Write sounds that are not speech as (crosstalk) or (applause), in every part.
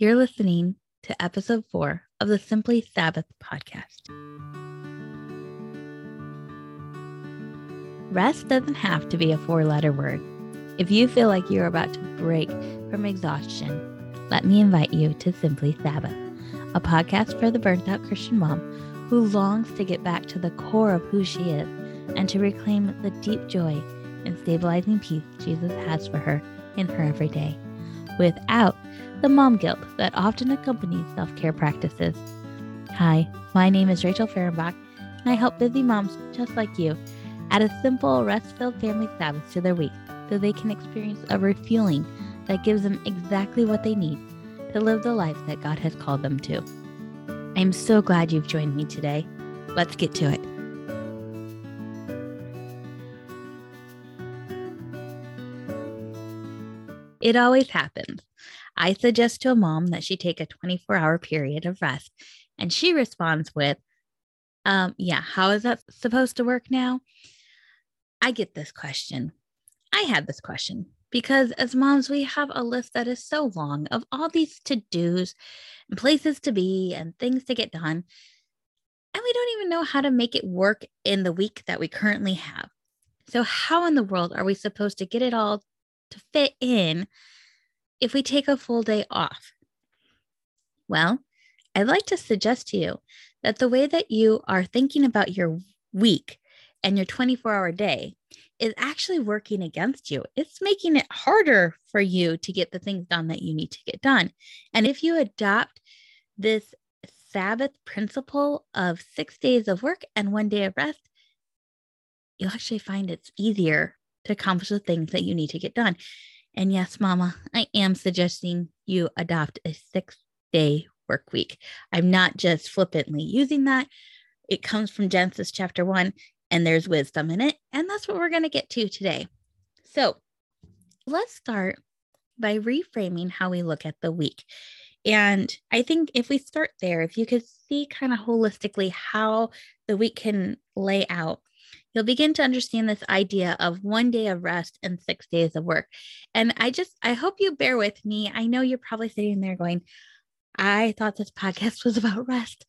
You're listening to episode four of the Simply Sabbath podcast. Rest doesn't have to be a four letter word. If you feel like you're about to break from exhaustion, let me invite you to Simply Sabbath, a podcast for the burnt out Christian mom who longs to get back to the core of who she is and to reclaim the deep joy and stabilizing peace Jesus has for her in her everyday without the mom guilt that often accompanies self care practices. Hi, my name is Rachel Fahrenbach, and I help busy moms just like you add a simple, rest filled family Sabbath to their week so they can experience a refueling that gives them exactly what they need to live the life that God has called them to. I am so glad you've joined me today. Let's get to it. It always happens. I suggest to a mom that she take a 24 hour period of rest, and she responds with, um, Yeah, how is that supposed to work now? I get this question. I had this question because as moms, we have a list that is so long of all these to dos and places to be and things to get done. And we don't even know how to make it work in the week that we currently have. So, how in the world are we supposed to get it all to fit in if we take a full day off? Well, I'd like to suggest to you that the way that you are thinking about your week and your 24 hour day is actually working against you. It's making it harder for you to get the things done that you need to get done. And if you adopt this Sabbath principle of six days of work and one day of rest, you'll actually find it's easier to accomplish the things that you need to get done. And yes, Mama, I am suggesting you adopt a six day work week. I'm not just flippantly using that. It comes from Genesis chapter one, and there's wisdom in it. And that's what we're going to get to today. So let's start by reframing how we look at the week. And I think if we start there, if you could see kind of holistically how the week can lay out, you'll begin to understand this idea of one day of rest and six days of work. And I just, I hope you bear with me. I know you're probably sitting there going, I thought this podcast (laughs) was about rest.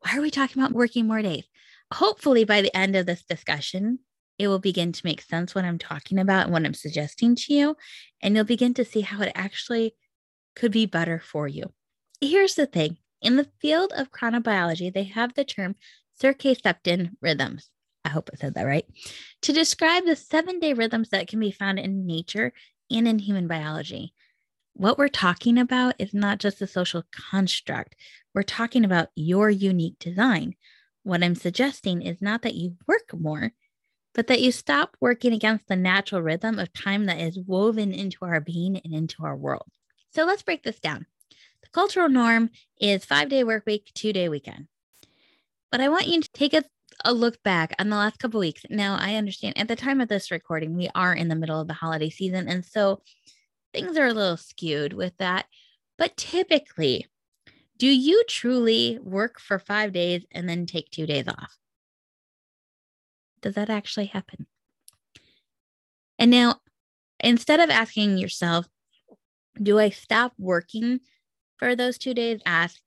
Why are we talking about working more days? hopefully by the end of this discussion, it will begin to make sense what I'm talking about and what I'm suggesting to you. And you'll begin to see how it actually could be better for you. Here's the thing in the field of chronobiology, they have the term circadian rhythms. I hope I said that right. To describe the seven day rhythms that can be found in nature and in human biology. What we're talking about is not just a social construct, we're talking about your unique design. What I'm suggesting is not that you work more, but that you stop working against the natural rhythm of time that is woven into our being and into our world. So let's break this down. The cultural norm is five day work week, two day weekend. But I want you to take a, a look back on the last couple weeks. Now, I understand at the time of this recording, we are in the middle of the holiday season. And so things are a little skewed with that. But typically, do you truly work for five days and then take two days off? Does that actually happen? And now, instead of asking yourself, do I stop working for those two days? Ask,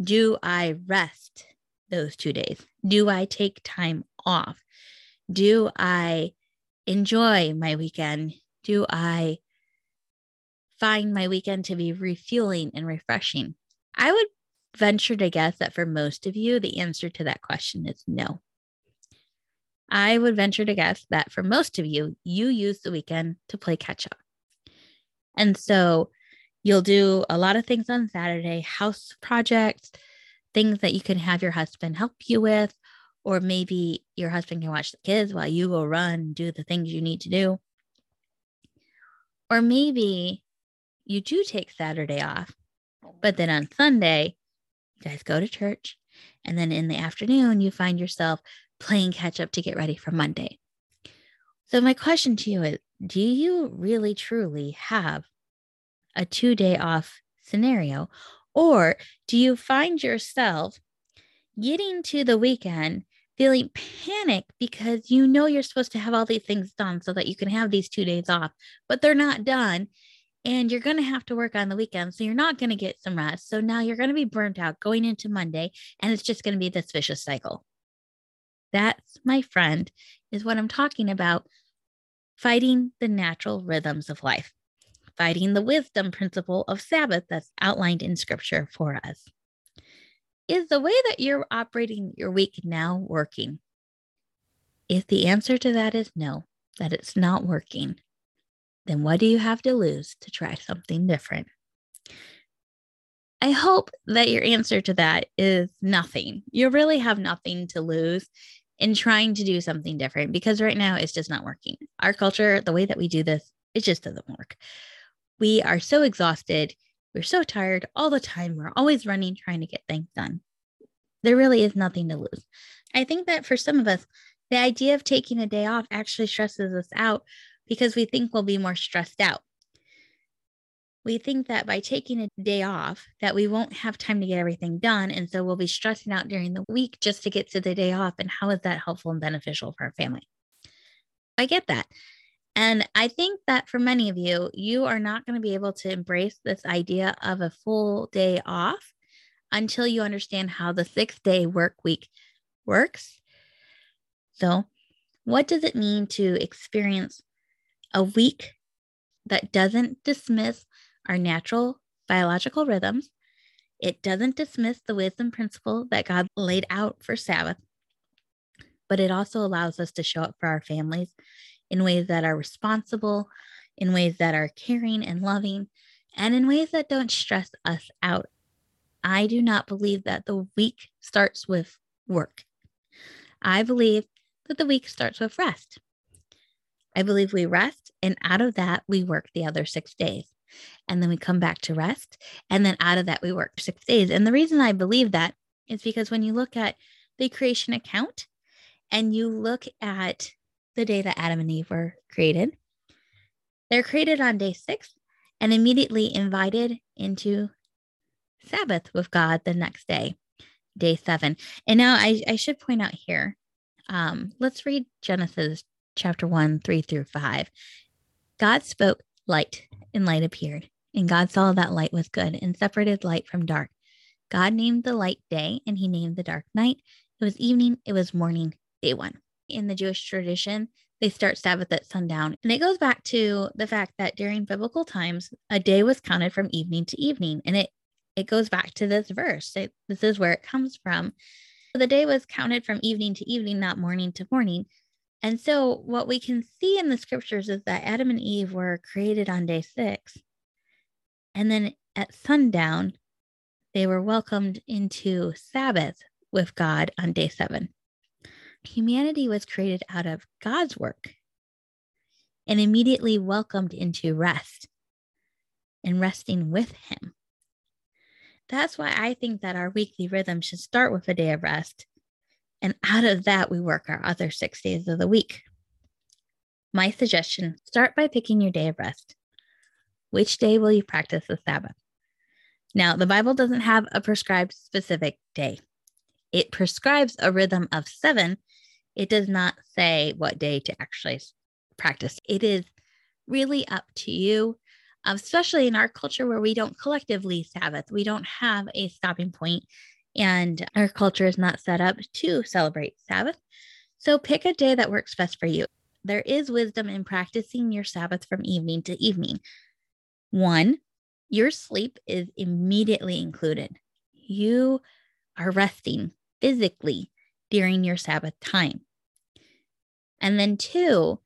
do I rest those two days? Do I take time off? Do I enjoy my weekend? Do I find my weekend to be refueling and refreshing? I would venture to guess that for most of you, the answer to that question is no. I would venture to guess that for most of you, you use the weekend to play catch up. And so you'll do a lot of things on Saturday, house projects, things that you can have your husband help you with, or maybe your husband can watch the kids while you go run, do the things you need to do. Or maybe you do take Saturday off but then on Sunday, you guys go to church. And then in the afternoon, you find yourself playing catch up to get ready for Monday. So, my question to you is Do you really truly have a two day off scenario? Or do you find yourself getting to the weekend feeling panic because you know you're supposed to have all these things done so that you can have these two days off, but they're not done? and you're going to have to work on the weekend. So you're not going to get some rest. So now you're going to be burnt out going into Monday, and it's just going to be this vicious cycle. That's, my friend, is what I'm talking about fighting the natural rhythms of life, fighting the wisdom principle of Sabbath that's outlined in scripture for us. Is the way that you're operating your week now working? If the answer to that is no, that it's not working, then what do you have to lose to try something different? I hope that your answer to that is nothing. You really have nothing to lose in trying to do something different because right now it's just not working. Our culture, the way that we do this, it just doesn't work. We are so exhausted. We're so tired all the time. We're always running, trying to get things done. There really is nothing to lose. I think that for some of us, the idea of taking a day off actually stresses us out because we think we'll be more stressed out. We think that by taking a day off that we won't have time to get everything done and so we'll be stressing out during the week just to get to the day off and how is that helpful and beneficial for our family? I get that. And I think that for many of you, you are not going to be able to embrace this idea of a full day off until you understand how the six day work week works. So, what does it mean to experience a week that doesn't dismiss our natural biological rhythms. It doesn't dismiss the wisdom principle that God laid out for Sabbath, but it also allows us to show up for our families in ways that are responsible, in ways that are caring and loving, and in ways that don't stress us out. I do not believe that the week starts with work. I believe that the week starts with rest. I believe we rest, and out of that, we work the other six days. And then we come back to rest. And then out of that, we work six days. And the reason I believe that is because when you look at the creation account and you look at the day that Adam and Eve were created, they're created on day six and immediately invited into Sabbath with God the next day, day seven. And now I, I should point out here, um, let's read Genesis chapter 1, 3 through 5. God spoke light, and light appeared. And God saw that light was good and separated light from dark. God named the light day, and he named the dark night. It was evening, it was morning, day one. In the Jewish tradition, they start Sabbath at sundown. And it goes back to the fact that during biblical times, a day was counted from evening to evening. And it it goes back to this verse. It, this is where it comes from. The day was counted from evening to evening, not morning to morning. And so, what we can see in the scriptures is that Adam and Eve were created on day six. And then at sundown, they were welcomed into Sabbath with God on day seven. Humanity was created out of God's work and immediately welcomed into rest and resting with Him. That's why I think that our weekly rhythm should start with a day of rest and out of that, we work our other six days of the week. My suggestion start by picking your day of rest. Which day will you practice the Sabbath? Now, the Bible doesn't have a prescribed specific day, it prescribes a rhythm of seven. It does not say what day to actually practice. It is really up to you, uh, especially in our culture where we don't collectively Sabbath. We don't have a stopping point and our culture is not set up to celebrate Sabbath. So pick a day that works best for you. There is wisdom in practicing your Sabbath from evening to evening. One, your sleep is immediately included. You are resting physically during your Sabbath time. And then two,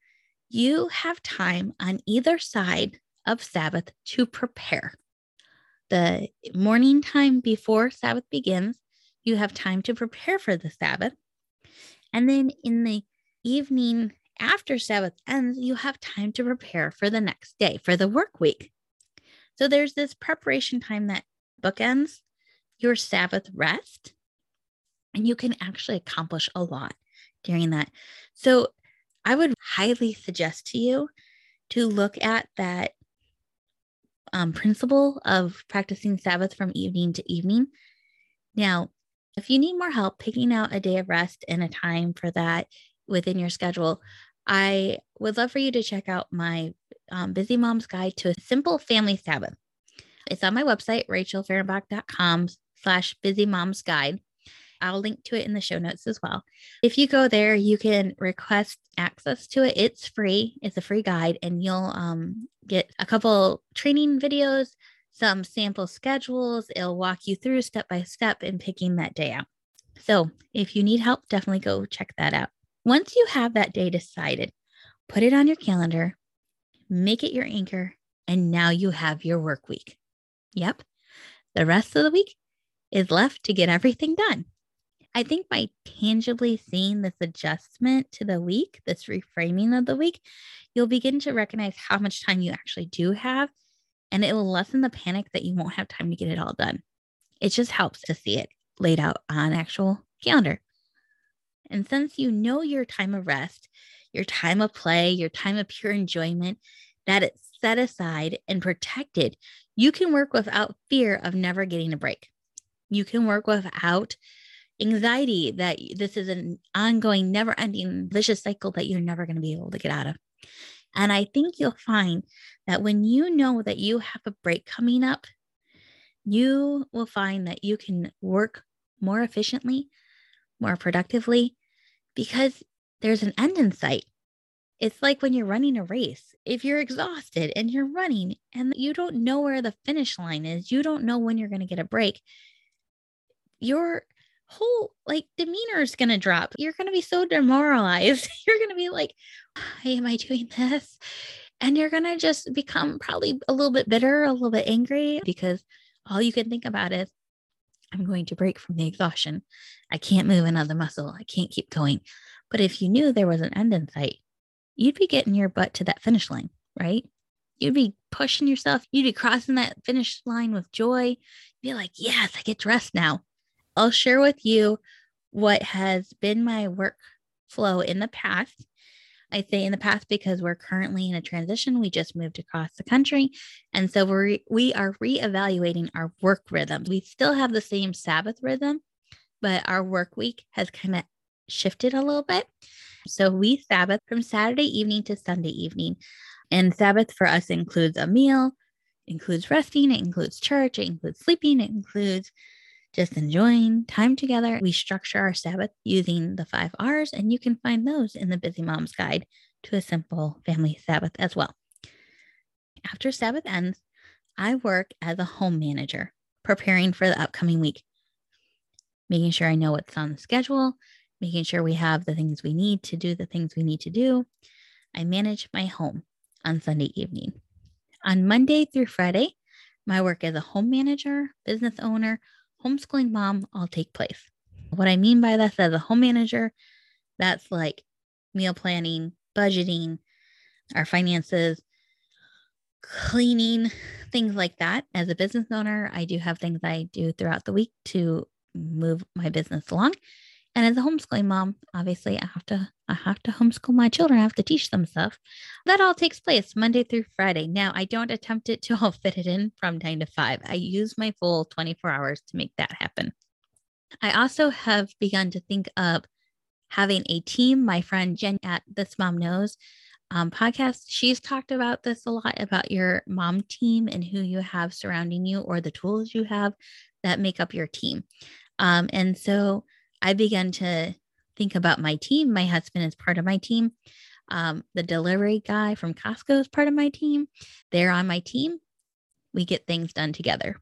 you have time on either side of Sabbath to prepare the morning time before Sabbath begins, you have time to prepare for the Sabbath. And then in the evening after Sabbath ends, you have time to prepare for the next day, for the work week. So there's this preparation time that bookends your Sabbath rest, and you can actually accomplish a lot during that. So I would highly suggest to you to look at that um, principle of practicing Sabbath from evening to evening. Now, if you need more help picking out a day of rest and a time for that within your schedule, I would love for you to check out my um, Busy Mom's Guide to a Simple Family Sabbath. It's on my website, rachelfahrenbach.com slash busy mom's guide. I'll link to it in the show notes as well. If you go there, you can request access to it. It's free. It's a free guide, and you'll um, get a couple training videos, some sample schedules. It'll walk you through step by step in picking that day out. So if you need help, definitely go check that out. Once you have that day decided, put it on your calendar, make it your anchor, and now you have your work week. Yep. The rest of the week is left to get everything done. I think by tangibly seeing this adjustment to the week, this reframing of the week, you'll begin to recognize how much time you actually do have, and it will lessen the panic that you won't have time to get it all done. It just helps to see it laid out on actual calendar. And since you know your time of rest, your time of play, your time of pure enjoyment, that it's set aside and protected, you can work without fear of never getting a break. You can work without anxiety that this is an ongoing, never ending vicious cycle that you're never going to be able to get out of. And I think you'll find that when you know that you have a break coming up, you will find that you can work more efficiently, more productively, because there's an end in sight. It's like when you're running a race. If you're exhausted and you're running and you don't know where the finish line is, you don't know when you're going to get a break, your whole like demeanor is going to drop. You're going to be so demoralized. (laughs) You're going to be like, why am I doing this? And you're going to just become probably a little bit bitter, a little bit angry because all you can think about is, I'm going to break from the exhaustion. I can't move another muscle. I can't keep going. But if you knew there was an end in sight, you'd be getting your butt to that finish line, right? You'd be pushing yourself. You'd be crossing that finish line with joy. You'd be like, yes, I get dressed now. I'll share with you what has been my workflow in the past. I say in the past because we're currently in a transition. We just moved across the country. And so we're, we are reevaluating our work rhythm. We still have the same Sabbath rhythm, but our work week has kind of shifted a little bit. So we Sabbath from Saturday evening to Sunday evening. And Sabbath for us includes a meal, includes resting, it includes church, it includes sleeping, it includes just enjoying time together. We structure our Sabbath using the five R's, and you can find those in the Busy Mom's Guide to a Simple Family Sabbath as well. After Sabbath ends, I work as a home manager, preparing for the upcoming week, making sure I know what's on the schedule, making sure we have the things we need to do the things we need to do. I manage my home on Sunday evening. On Monday through Friday, my work as a home manager, business owner, homeschooling mom all take place. What I mean by that as a home manager, that's like meal planning, budgeting, our finances, cleaning, things like that. As a business owner, I do have things I do throughout the week to move my business along. And as a homeschooling mom, obviously I have to I have to homeschool my children. I have to teach them stuff. That all takes place Monday through Friday. Now I don't attempt it to all (laughs) fit it in from nine to five. I use my full 24 hours to make that happen. I also have begun to think of having a team. My friend Jen at This Mom Knows um, podcast, she's talked about this a lot about your mom team and who you have surrounding you or the tools you have that make up your team. Um, and so I began to think about my team. My husband is part of my team. Um, the delivery guy from Costco is part of my team. They're on my team. We get things done together.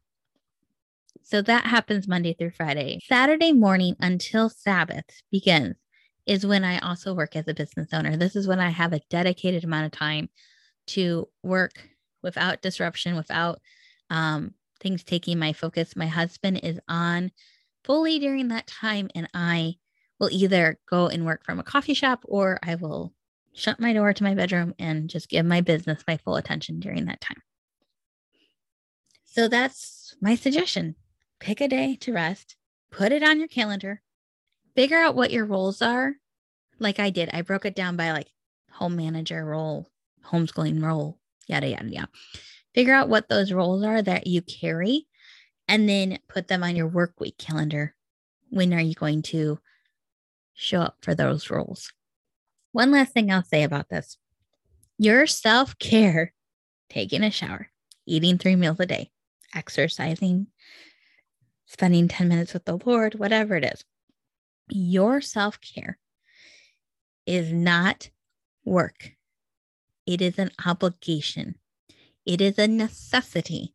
So that happens Monday through Friday. Saturday morning until Sabbath begins is when I also work as a business owner. This is when I have a dedicated amount of time to work without disruption, without um, things taking my focus. My husband is on fully during that time and I will either go and work from a coffee shop or I will shut my door to my bedroom and just give my business my full attention during that time. So that's my suggestion. Pick a day to rest, put it on your calendar, figure out what your roles are. Like I did, I broke it down by like home manager role, homeschooling role, yada, yada, yada. Figure out what those roles are that you carry and then put them on your work week calendar. When are you going to show up for those roles? One last thing I'll say about this your self care, taking a shower, eating three meals a day, exercising, spending 10 minutes with the Lord, whatever it is, your self care is not work. It is an obligation. It is a necessity.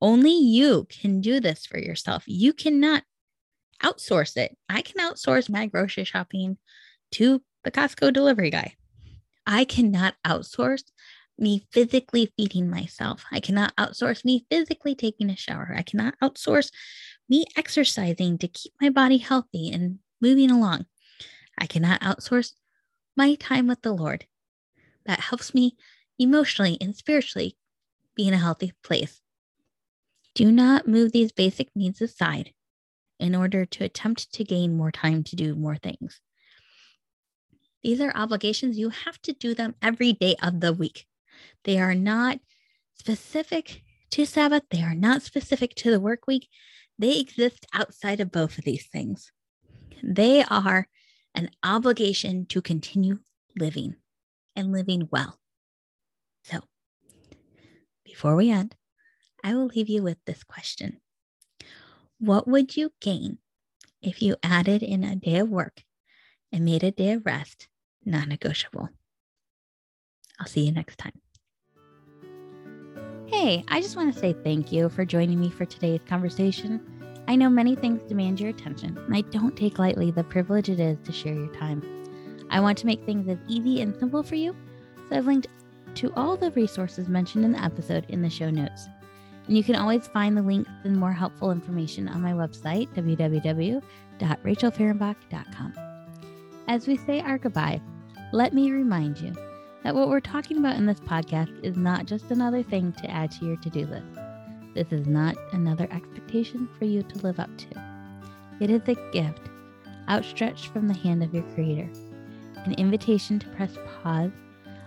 Only you can do this for yourself. You cannot outsource it. I can outsource my grocery shopping to the Costco delivery guy. I cannot outsource me physically feeding myself. I cannot outsource me physically taking a shower. I cannot outsource me exercising to keep my body healthy and moving along. I cannot outsource my time with the Lord. That helps me emotionally and spiritually be in a healthy place. Do not move these basic needs aside in order to attempt to gain more time to do more things. These are obligations. You have to do them every day of the week. They are not specific to Sabbath, they are not specific to the work week. They exist outside of both of these things. They are an obligation to continue living and living well. So, before we end, I will leave you with this question What would you gain if you added in a day of work and made a day of rest non negotiable? I'll see you next time. Hey, I just want to say thank you for joining me for today's conversation. I know many things demand your attention, and I don't take lightly the privilege it is to share your time. I want to make things as easy and simple for you, so I've linked to all the resources mentioned in the episode in the show notes. And you can always find the links and more helpful information on my website, www.rachelfahrenbach.com. As we say our goodbye, let me remind you that what we're talking about in this podcast is not just another thing to add to your to do list. This is not another expectation for you to live up to. It is a gift outstretched from the hand of your Creator, an invitation to press pause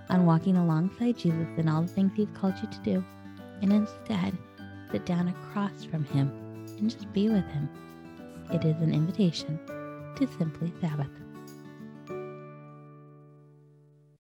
on walking alongside Jesus in all the things He's called you to do, and instead sit down across from Him and just be with Him. It is an invitation to simply Sabbath.